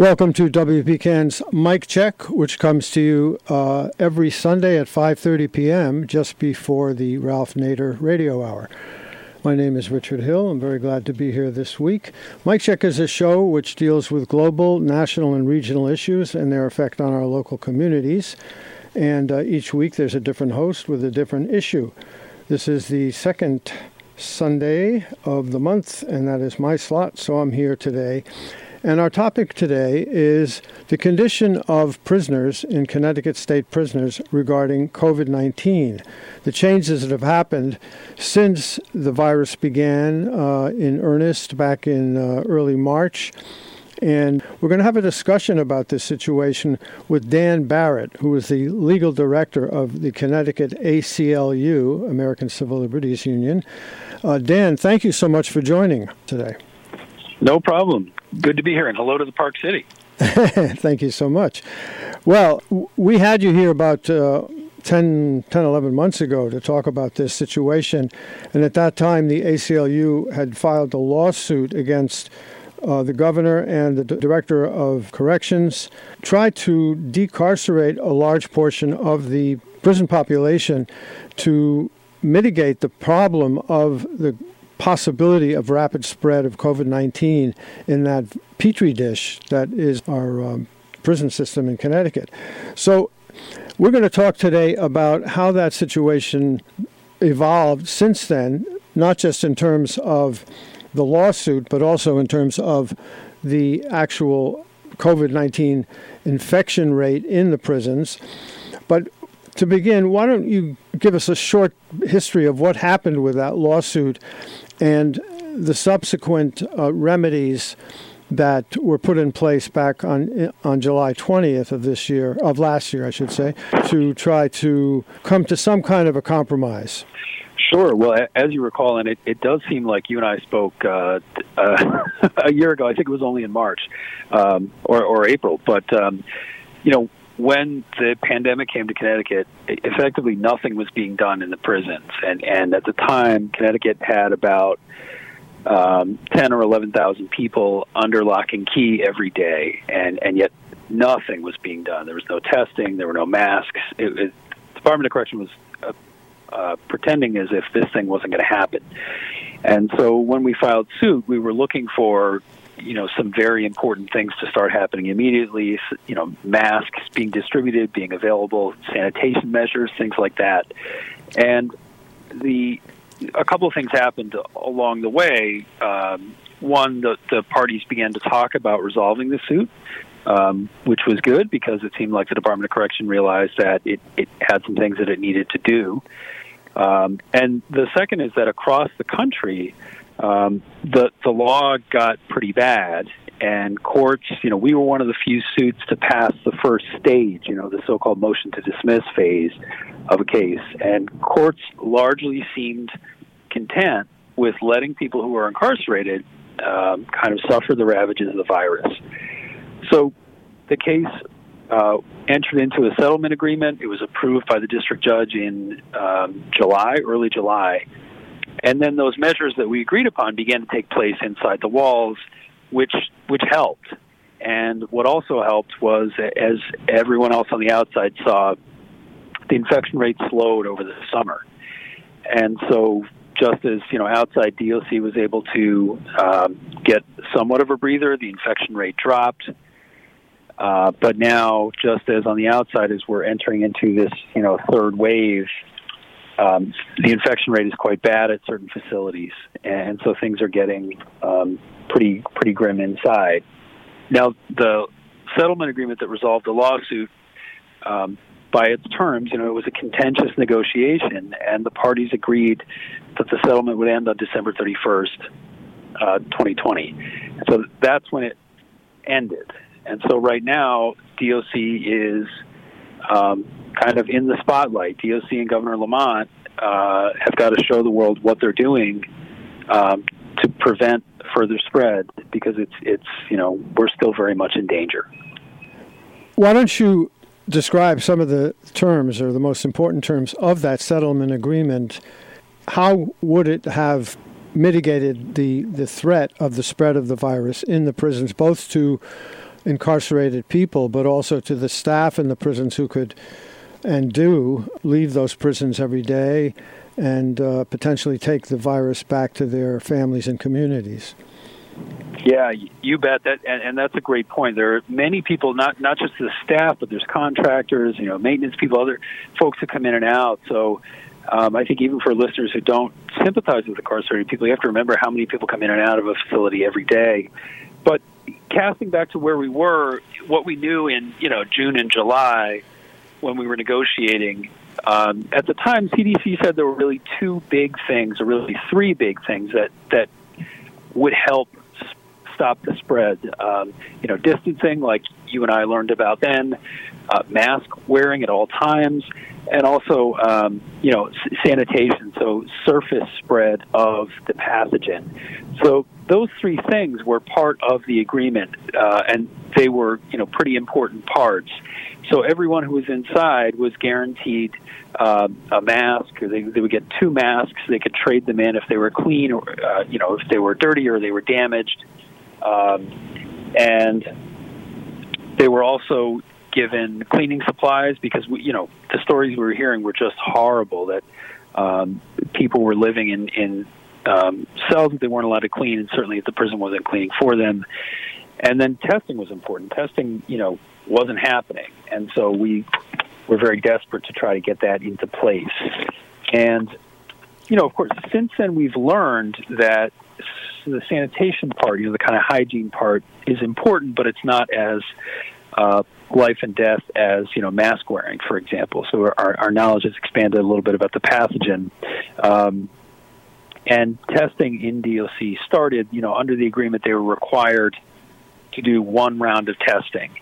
Welcome to WPKN's Mic Check, which comes to you uh, every Sunday at 5:30 p.m. just before the Ralph Nader Radio Hour. My name is Richard Hill. I'm very glad to be here this week. Mic Check is a show which deals with global, national, and regional issues and their effect on our local communities. And uh, each week there's a different host with a different issue. This is the second Sunday of the month, and that is my slot, so I'm here today. And our topic today is the condition of prisoners in Connecticut state prisoners regarding COVID 19, the changes that have happened since the virus began uh, in earnest back in uh, early March. And we're going to have a discussion about this situation with Dan Barrett, who is the legal director of the Connecticut ACLU, American Civil Liberties Union. Uh, Dan, thank you so much for joining today. No problem good to be here, and hello to the Park City. Thank you so much. Well, we had you here about uh, 10, 10, 11 months ago to talk about this situation, and at that time, the ACLU had filed a lawsuit against uh, the governor and the director of corrections, tried to decarcerate a large portion of the prison population to mitigate the problem of the possibility of rapid spread of COVID 19 in that petri dish that is our um, prison system in Connecticut. So, we're going to talk today about how that situation evolved since then, not just in terms of the lawsuit, but also in terms of the actual COVID 19 infection rate in the prisons. But to begin, why don't you give us a short history of what happened with that lawsuit and the subsequent uh, remedies that were put in place back on on July 20th of this year of last year I should say to try to come to some kind of a compromise. Sure. Well, as you recall, and it, it does seem like you and I spoke uh, uh, a year ago. I think it was only in March um, or, or April. But um, you know, when the pandemic came to Connecticut, effectively nothing was being done in the prisons, and and at the time, Connecticut had about um, ten or eleven thousand people under lock and key every day, and and yet nothing was being done. There was no testing, there were no masks. It, it, the Department of Correction was uh, uh, pretending as if this thing wasn't going to happen. And so when we filed suit, we were looking for you know some very important things to start happening immediately. You know, masks being distributed, being available, sanitation measures, things like that, and the a couple of things happened along the way. Um, one, the, the parties began to talk about resolving the suit, um, which was good because it seemed like the Department of Correction realized that it, it had some things that it needed to do. Um, and the second is that across the country, um, the the law got pretty bad, and courts, you know, we were one of the few suits to pass the first stage, you know, the so-called motion to dismiss phase of a case, and courts largely seemed content with letting people who are incarcerated um, kind of suffer the ravages of the virus. So the case uh, entered into a settlement agreement. It was approved by the district judge in um, July, early July and then those measures that we agreed upon began to take place inside the walls, which which helped. And what also helped was, as everyone else on the outside saw, the infection rate slowed over the summer. And so, just as you know, outside DOC was able to um, get somewhat of a breather, the infection rate dropped. Uh, but now, just as on the outside, as we're entering into this, you know, third wave, um, the infection rate is quite bad at certain facilities, and so things are getting um, pretty pretty grim inside. Now, the settlement agreement that resolved the lawsuit, um, by its terms, you know, it was a contentious negotiation, and the parties agreed that the settlement would end on December 31st, uh, 2020. So that's when it ended. And so right now, DOC is um, kind of in the spotlight. DOC and Governor Lamont uh, have got to show the world what they're doing um, to prevent further spread because it's it's you know we're still very much in danger. Why don't you describe some of the terms or the most important terms of that settlement agreement? How would it have mitigated the, the threat of the spread of the virus in the prisons, both to incarcerated people, but also to the staff in the prisons who could and do leave those prisons every day and uh, potentially take the virus back to their families and communities. Yeah, you bet that, and, and that's a great point. There are many people, not not just the staff, but there's contractors, you know, maintenance people, other folks who come in and out. So, um, I think even for listeners who don't sympathize with incarcerated people, you have to remember how many people come in and out of a facility every day. Casting back to where we were, what we knew in you know June and July when we were negotiating. Um, at the time, CDC said there were really two big things, or really three big things that that would help stop the spread. Um, you know, distancing, like you and I learned about then, uh, mask wearing at all times, and also, um, you know, sanitation, so surface spread of the pathogen. So those three things were part of the agreement, uh, and they were, you know, pretty important parts. So everyone who was inside was guaranteed uh, a mask, or they, they would get two masks. They could trade them in if they were clean, or uh, you know, if they were dirty or they were damaged. Um, and they were also given cleaning supplies because we, you know the stories we were hearing were just horrible that um, people were living in in um, cells that they weren't allowed to clean, and certainly the prison wasn't cleaning for them. And then testing was important. Testing, you know, wasn't happening, and so we were very desperate to try to get that into place. And you know, of course, since then we've learned that the sanitation part, you know, the kind of hygiene part is important, but it's not as uh, life and death as you know mask wearing, for example. So our, our knowledge has expanded a little bit about the pathogen. Um, and testing in DOC started, you know, under the agreement they were required to do one round of testing,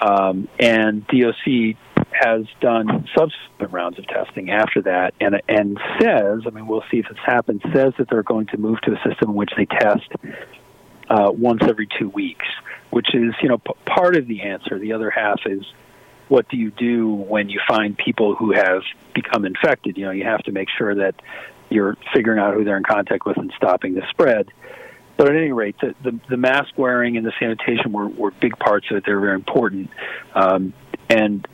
um, and DOC has done subsequent rounds of testing after that, and and says, I mean, we'll see if this happens. Says that they're going to move to a system in which they test uh, once every two weeks, which is you know p- part of the answer. The other half is what do you do when you find people who have become infected? You know, you have to make sure that you're figuring out who they're in contact with and stopping the spread. But at any rate, the, the, the mask wearing and the sanitation were, were big parts of it. They're very important. Um, and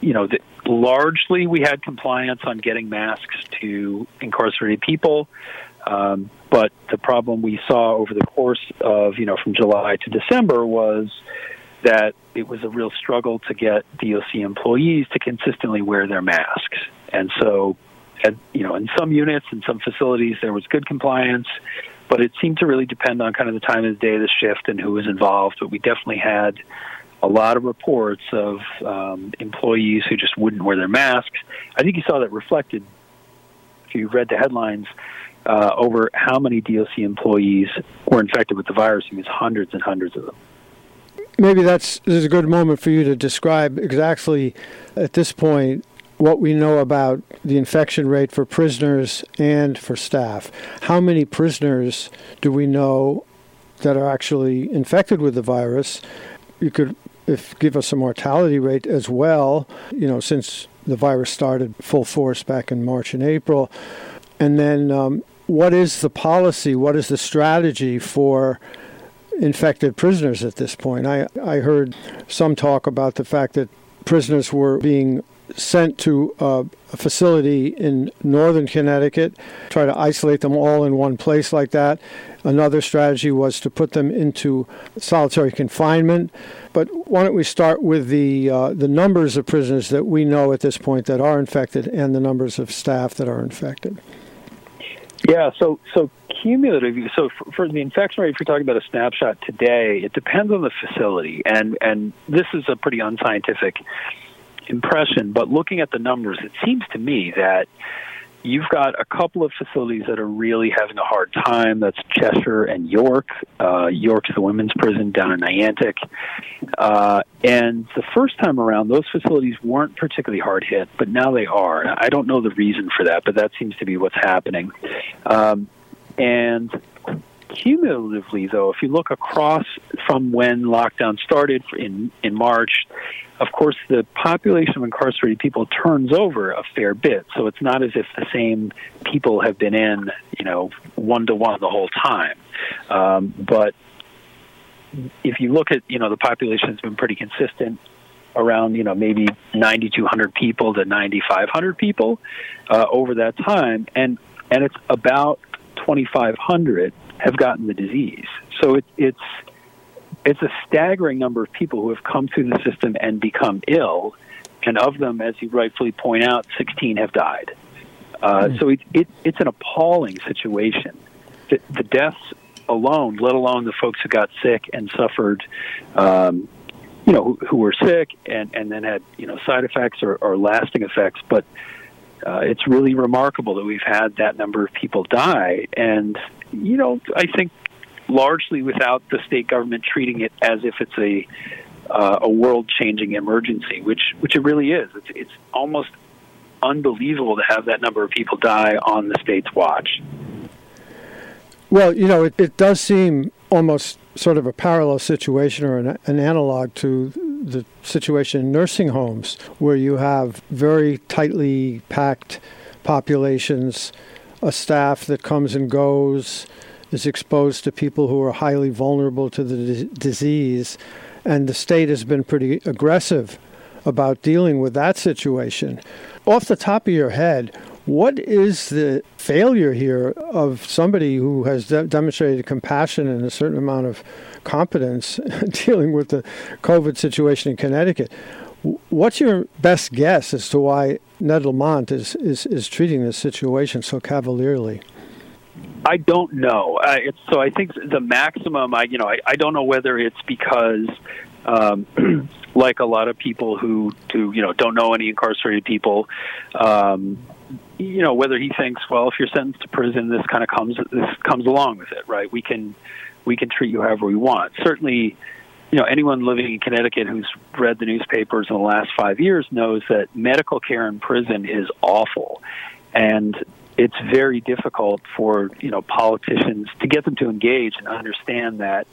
you know, the, largely we had compliance on getting masks to incarcerated people. Um, but the problem we saw over the course of, you know, from July to December was that it was a real struggle to get DOC employees to consistently wear their masks. And so, at, you know, in some units and some facilities, there was good compliance, but it seemed to really depend on kind of the time of the day, the shift, and who was involved. But we definitely had a lot of reports of um, employees who just wouldn't wear their masks. I think you saw that reflected if you read the headlines uh, over how many DOC employees were infected with the virus. It was hundreds and hundreds of them. Maybe that's this is a good moment for you to describe exactly at this point what we know about the infection rate for prisoners and for staff. How many prisoners do we know that are actually infected with the virus? You could if give us a mortality rate as well, you know, since the virus started full force back in March and April. And then um, what is the policy? What is the strategy for infected prisoners at this point? I, I heard some talk about the fact that prisoners were being sent to a facility in northern Connecticut, try to isolate them all in one place like that. Another strategy was to put them into solitary confinement. But why don't we start with the uh, the numbers of prisoners that we know at this point that are infected and the numbers of staff that are infected? Yeah, so so cumulatively, so for, for, the infection rate, if you're talking about a snapshot today, it depends on the facility, and and this is a pretty unscientific impression. But looking at the numbers, it seems to me that you've got a couple of facilities that are really having a hard time. That's Cheshire and York. Uh, York's the women's prison down in Niantic. Uh, and the first time around, those facilities weren't particularly hard hit, but now they are. I don't know the reason for that, but that seems to be what's happening. Um, and cumulatively, though, if you look across from when lockdown started in in March, of course, the population of incarcerated people turns over a fair bit. So it's not as if the same people have been in, you know, one to one the whole time. Um, but if you look at you know the population has been pretty consistent around you know maybe 9200 people to 9500 people uh, over that time and and it's about 2500 have gotten the disease so it, it's it's a staggering number of people who have come through the system and become ill and of them as you rightfully point out 16 have died uh, mm. so it, it, it's an appalling situation the, the deaths alone, let alone the folks who got sick and suffered, um, you know, who, who, were sick and, and then had, you know, side effects or, or lasting effects. But uh, it's really remarkable that we've had that number of people die. And, you know, I think largely without the state government treating it as if it's a, uh, a world-changing emergency, which which it really is. It's, it's almost unbelievable to have that number of people die on the state's watch. Well, you know, it, it does seem almost sort of a parallel situation or an, an analog to the situation in nursing homes where you have very tightly packed populations, a staff that comes and goes, is exposed to people who are highly vulnerable to the d- disease, and the state has been pretty aggressive about dealing with that situation. Off the top of your head, what is the failure here of somebody who has de- demonstrated compassion and a certain amount of competence dealing with the COVID situation in Connecticut? What's your best guess as to why Ned Lamont is, is, is treating this situation so cavalierly? I don't know. So I think the maximum, I you know, I, I don't know whether it's because, um, like a lot of people who who you know don't know any incarcerated people, um, you know whether he thinks well if you're sentenced to prison this kind of comes this comes along with it right we can we can treat you however we want certainly you know anyone living in Connecticut who's read the newspapers in the last 5 years knows that medical care in prison is awful and it's very difficult for you know politicians to get them to engage and understand that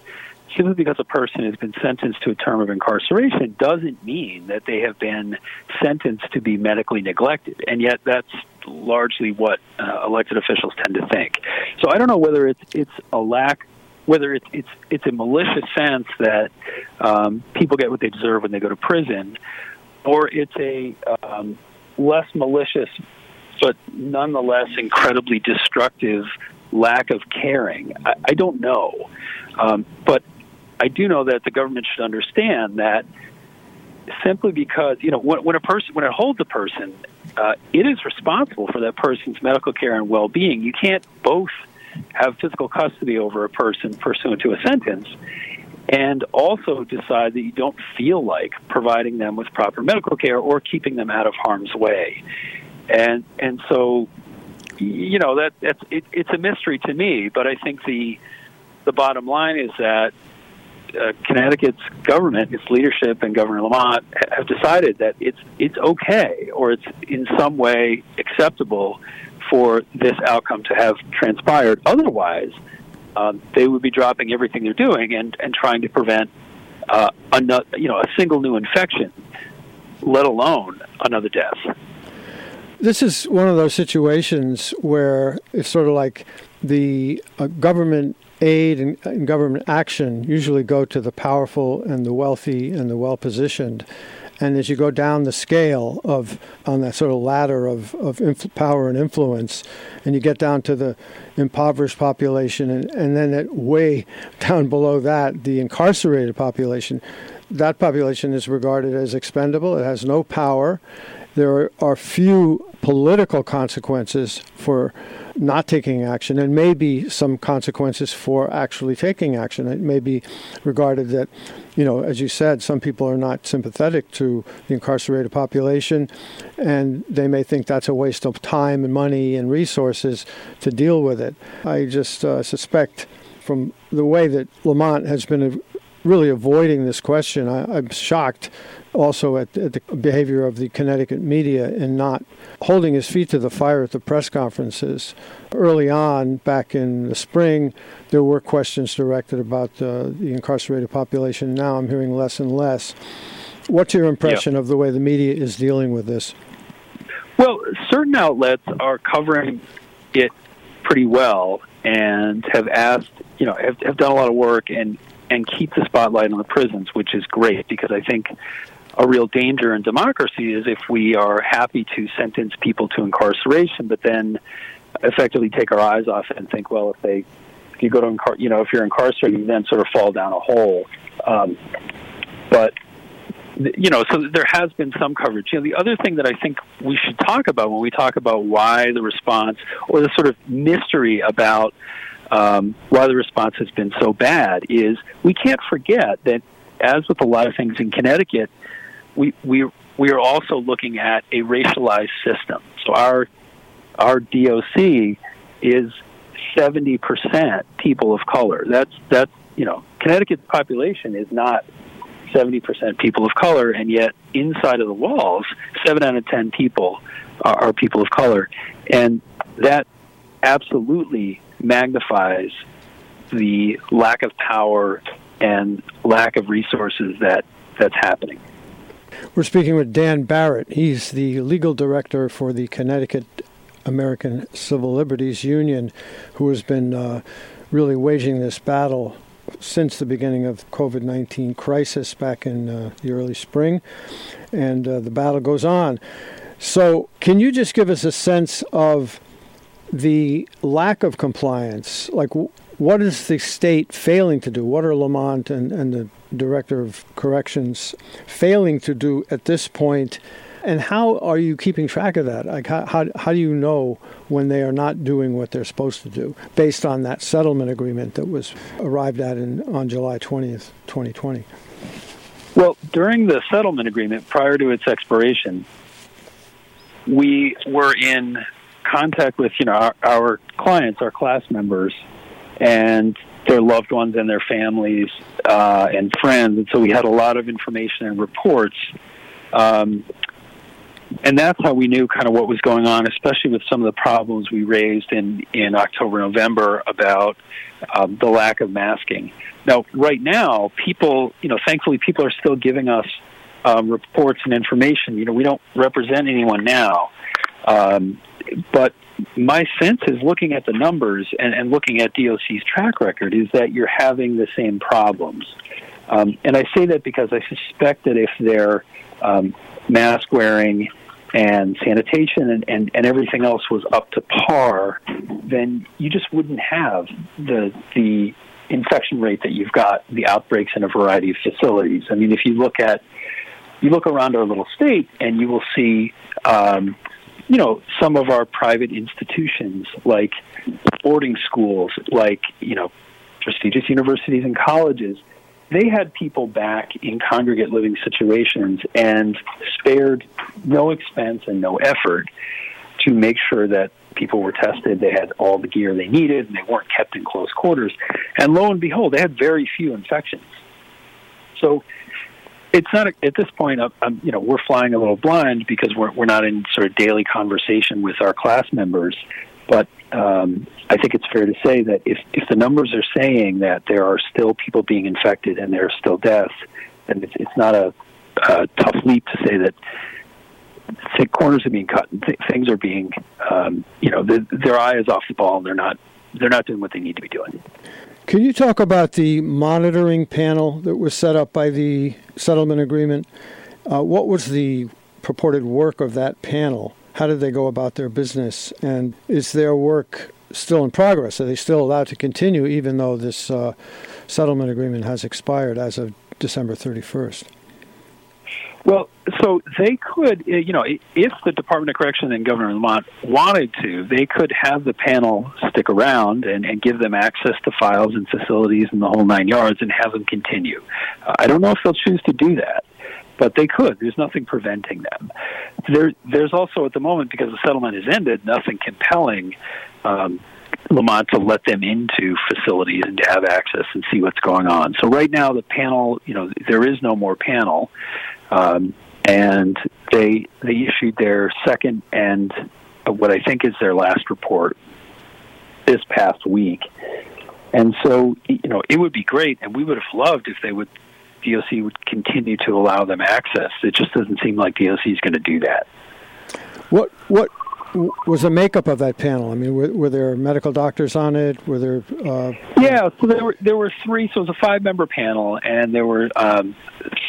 simply because a person has been sentenced to a term of incarceration doesn't mean that they have been sentenced to be medically neglected. And yet, that's largely what uh, elected officials tend to think. So I don't know whether it's it's a lack, whether it's it's it's a malicious sense that um, people get what they deserve when they go to prison, or it's a um, less malicious but nonetheless incredibly destructive lack of caring. I, I don't know, um, but I do know that the government should understand that simply because you know when, when a person when it holds a person, uh, it is responsible for that person's medical care and well-being. You can't both have physical custody over a person pursuant to a sentence and also decide that you don't feel like providing them with proper medical care or keeping them out of harm's way. And and so you know that that's it, it's a mystery to me, but I think the the bottom line is that uh, Connecticut's government, its leadership, and Governor Lamont have decided that it's it's okay or it's in some way acceptable for this outcome to have transpired. Otherwise, um, they would be dropping everything they're doing and, and trying to prevent uh, another, you know, a single new infection, let alone another death. This is one of those situations where it's sort of like the uh, government aid and, and, government action usually go to the powerful and the wealthy and the well positioned. And as you go down the scale of on that sort of ladder of, of inf- power and influence, and you get down to the impoverished population, and, and then it way down below that, the incarcerated population, that population is regarded as expendable. It has no power. There are few political consequences for not taking action, and maybe some consequences for actually taking action. It may be regarded that, you know, as you said, some people are not sympathetic to the incarcerated population, and they may think that's a waste of time and money and resources to deal with it. I just uh, suspect from the way that Lamont has been really avoiding this question, I, I'm shocked also at, at, the behavior of the Connecticut media in not holding his feet to the fire at the press conferences. Early on, back in the spring, there were questions directed about uh, the incarcerated population. Now I'm hearing less and less. What's your impression yeah. of the way the media is dealing with this? Well, certain outlets are covering it pretty well and have asked, you know, have, have done a lot of work and and keep the spotlight on the prisons, which is great because I think a real danger in democracy is if we are happy to sentence people to incarceration, but then effectively take our eyes off and think, well, if they, if you go to, incar- you know, if you're incarcerated, you then sort of fall down a hole. Um, but you know, so there has been some coverage. You know, the other thing that I think we should talk about when we talk about why the response or the sort of mystery about um, why the response has been so bad is we can't forget that, as with a lot of things in Connecticut, we we we are also looking at a racialized system. So our our DOC is seventy percent people of color. That's that's you know Connecticut's population is not seventy percent people of color, and yet inside of the walls, seven out of ten people are, are people of color, and that absolutely magnifies the lack of power and lack of resources that that's happening. We're speaking with Dan Barrett. He's the legal director for the Connecticut American Civil Liberties Union, who has been uh, really waging this battle since the beginning of COVID 19 crisis back in uh, the early spring, and uh, the battle goes on. So, can you just give us a sense of the lack of compliance? Like, what is the state failing to do? What are Lamont and, and the director of corrections failing to do at this point? And how are you keeping track of that? Like, how, how, how do you know when they are not doing what they're supposed to do based on that settlement agreement that was arrived at in, on July 20th, 2020? Well, during the settlement agreement, prior to its expiration, we were in contact with you know our, our clients, our class members, and their loved ones and their families uh, and friends, and so we had a lot of information and reports. Um, and that's how we knew kind of what was going on, especially with some of the problems we raised in in October, November about um, the lack of masking. Now, right now, people, you know, thankfully, people are still giving us um, reports and information. You know, we don't represent anyone now, um, but my sense is looking at the numbers and, and, looking at DOC's track record is that you're having the same problems. Um, and I say that because I suspect that if they're um, mask wearing and sanitation and, and, and everything else was up to par, then you just wouldn't have the the infection rate that you've got, the outbreaks in a variety of facilities. I mean, if you look at you look around our little state and you will see um, you know, some of our private institutions, like boarding schools, like, you know, prestigious universities and colleges, they had people back in congregate living situations and spared no expense and no effort to make sure that people were tested, they had all the gear they needed, and they weren't kept in close quarters. And lo and behold, they had very few infections. So it's not at this point. You know, we're flying a little blind because we're we're not in sort of daily conversation with our class members. But um, I think it's fair to say that if if the numbers are saying that there are still people being infected and there are still deaths, then it's, it's not a, a tough leap to say that corners are being cut and th- things are being, um, you know, the, their eye is off the ball and they're not they're not doing what they need to be doing. Can you talk about the monitoring panel that was set up by the settlement agreement? Uh, what was the purported work of that panel? How did they go about their business? And is their work still in progress? Are they still allowed to continue even though this uh, settlement agreement has expired as of December 31st? Well, so they could, uh, you know, if the Department of Correction and Governor Lamont wanted to, they could have the panel stick around and, and give them access to files and facilities and the whole nine yards and have them continue. Uh, I don't know if they'll choose to do that, but they could. There's nothing preventing them. There, there's also at the moment, because the settlement has ended, nothing compelling. Um, Lamont to let them into facilities and to have access and see what's going on. So right now, the panel, you know, there is no more panel. Um, and they they issued their second and what I think is their last report this past week. And so, you know, it would be great, and we would have loved if they would DOC would continue to allow them access. It just doesn't seem like DOC is going to do that. What what was the makeup of that panel? I mean, were, were there medical doctors on it? Were there? Uh, yeah, so there were there were three. So it was a five member panel, and there were um,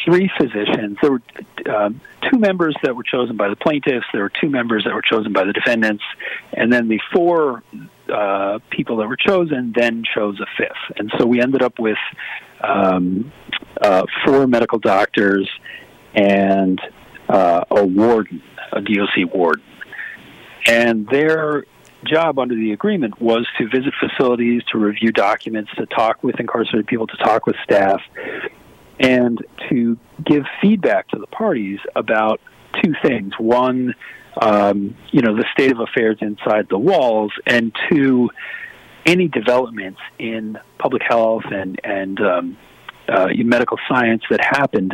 three physicians. There were um, two members that were chosen by the plaintiffs. There were two members that were chosen by the defendants, and then the four uh, people that were chosen then chose a fifth. And so we ended up with um, uh, four medical doctors and uh, a warden, a DOC warden. And their job under the agreement was to visit facilities, to review documents, to talk with incarcerated people, to talk with staff, and to give feedback to the parties about two things. One, um, you know, the state of affairs inside the walls, and two, any developments in public health and and um, uh, medical science that happened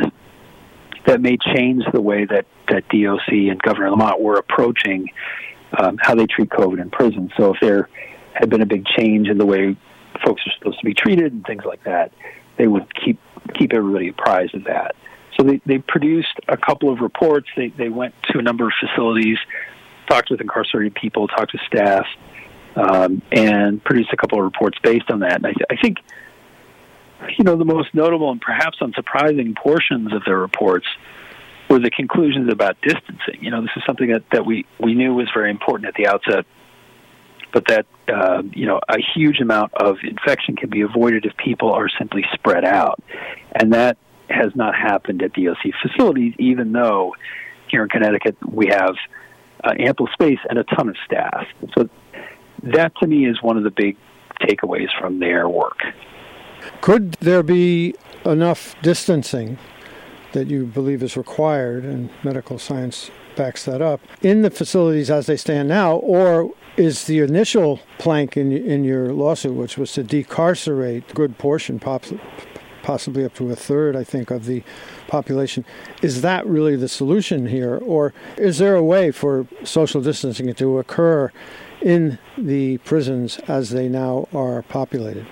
that may change the way that that DOC and Governor Lamont were approaching um, how they treat COVID in prison. So if there had been a big change in the way folks are supposed to be treated and things like that, they would keep keep everybody apprised of that. So they, they produced a couple of reports. They, they went to a number of facilities, talked with incarcerated people, talked to staff, um, and produced a couple of reports based on that. And I, th- I think, you know, the most notable and perhaps unsurprising portions of their reports were the conclusions about distancing. You know, this is something that, that we, we knew was very important at the outset, but that, uh, you know, a huge amount of infection can be avoided if people are simply spread out. And that has not happened at DOC facilities, even though here in Connecticut we have uh, ample space and a ton of staff. So that to me is one of the big takeaways from their work. Could there be enough distancing that you believe is required, and medical science backs that up, in the facilities as they stand now, or is the initial plank in in your lawsuit, which was to decarcerate a good portion, possibly up to a third, I think, of the population. Is that really the solution here, or is there a way for social distancing to occur in the prisons as they now are populated?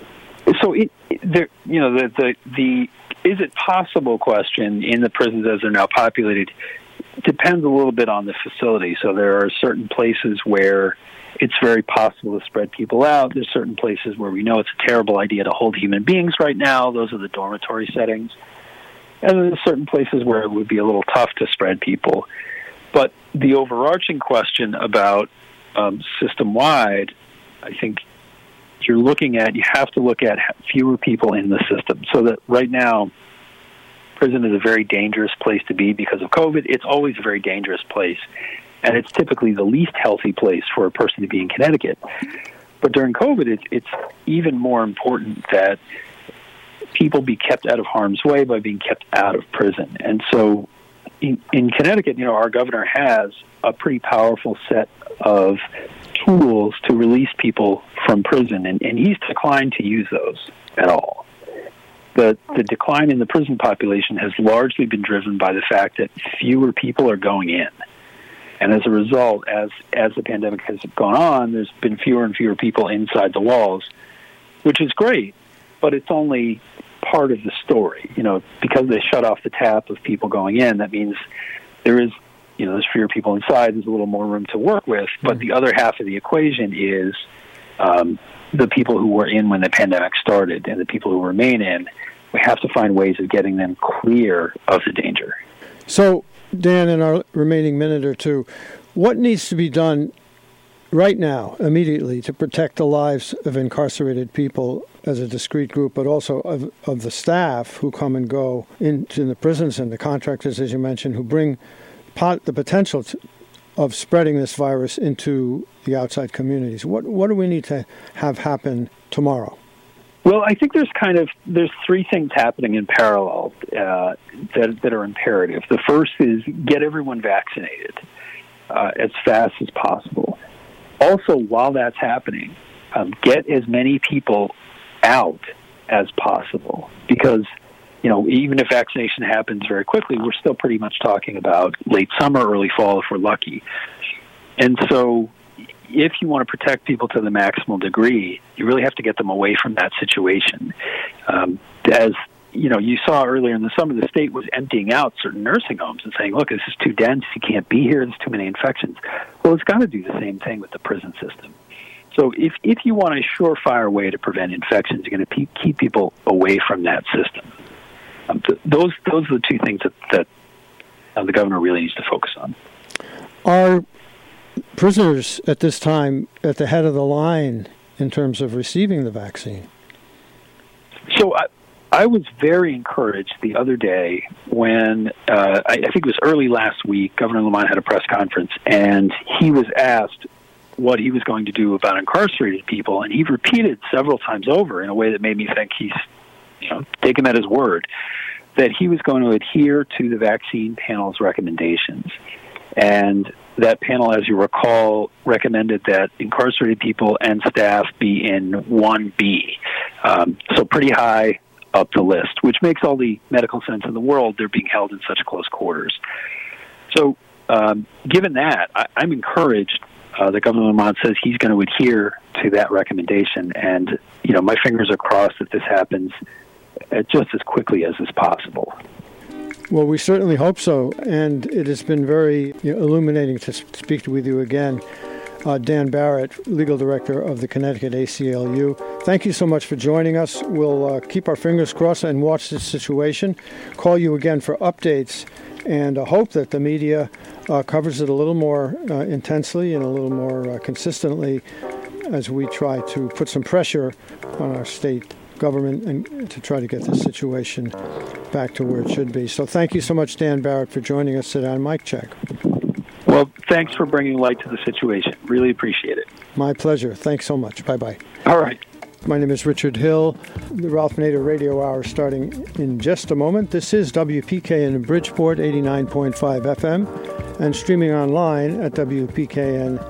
So, it, there, you know, the, the the is it possible question in the prisons as they're now populated depends a little bit on the facility. So there are certain places where it's very possible to spread people out. There's certain places where we know it's a terrible idea to hold human beings right now. Those are the dormitory settings. And there's certain places where it would be a little tough to spread people. But the overarching question about um, system wide, I think you're looking at, you have to look at fewer people in the system. So that right now, prison is a very dangerous place to be because of COVID. It's always a very dangerous place and it's typically the least healthy place for a person to be in Connecticut. But during COVID, it's, it's even more important that people be kept out of harm's way by being kept out of prison. And so in, in Connecticut, you know, our governor has a pretty powerful set of tools to release people from prison, and, and he's declined to use those at all. The, the decline in the prison population has largely been driven by the fact that fewer people are going in. And as a result, as as the pandemic has gone on, there's been fewer and fewer people inside the walls, which is great, but it's only part of the story. You know, because they shut off the tap of people going in, that means there is, you know, there's fewer people inside. There's a little more room to work with. But the other half of the equation is um, the people who were in when the pandemic started and the people who remain in. We have to find ways of getting them clear of the danger. So Dan, in our remaining minute or two, what needs to be done right now, immediately, to protect the lives of incarcerated people as a discrete group, but also of, of the staff who come and go into the prisons and the contractors, as you mentioned, who bring pot, the potential to, of spreading this virus into the outside communities? What, what do we need to have happen tomorrow? Well, I think there's kind of there's three things happening in parallel uh, that that are imperative. The first is get everyone vaccinated uh, as fast as possible. Also, while that's happening, um, get as many people out as possible because you know even if vaccination happens very quickly, we're still pretty much talking about late summer, early fall if we're lucky. And so if you want to protect people to the maximal degree, you really have to get them away from that situation. Um, as you know, you saw earlier in the summer the state was emptying out certain nursing homes and saying, look, this is too dense. You can't be here. There's too many infections. Well, it's got to do the same thing with the prison system. So if, if you want a surefire way to prevent infections, you're going to pe- keep people away from that system. Um, th- those, those are the two things that, that uh, the governor really needs to focus on. Are prisoners at this time at the head of the line in terms of receiving the vaccine? So I, I was very encouraged the other day when uh, I, I think it was early last week. Governor Lamont had a press conference, and he was asked what he was going to do about incarcerated people, and he repeated several times over in a way that made me think he's, you know, taken at his word that he was going to adhere to the vaccine panel's recommendations. And that panel, as you recall, recommended that incarcerated people and staff be in 1B. Um, so pretty high up the list, which makes all the medical sense in the world. They're being held in such close quarters. So, um, given that, I, I'm encouraged uh, that Governor Lamont says he's going to adhere to that recommendation. And, you know, my fingers are crossed that this happens just as quickly as is possible. Well, we certainly hope so. And it has been very you know, illuminating to speak with you again. Uh, Dan Barrett, legal director of the Connecticut ACLU. Thank you so much for joining us. We'll uh, keep our fingers crossed and watch this situation. Call you again for updates and uh, hope that the media uh, covers it a little more uh, intensely and a little more uh, consistently as we try to put some pressure on our state government and to try to get the situation back to where it should be. So thank you so much, Dan Barrett, for joining us today on Mic Check. Well, thanks for bringing light to the situation. Really appreciate it. My pleasure. Thanks so much. Bye bye. All right. My name is Richard Hill. The Ralph Nader Radio Hour starting in just a moment. This is WPKN in Bridgeport, 89.5 FM, and streaming online at WPKN.org.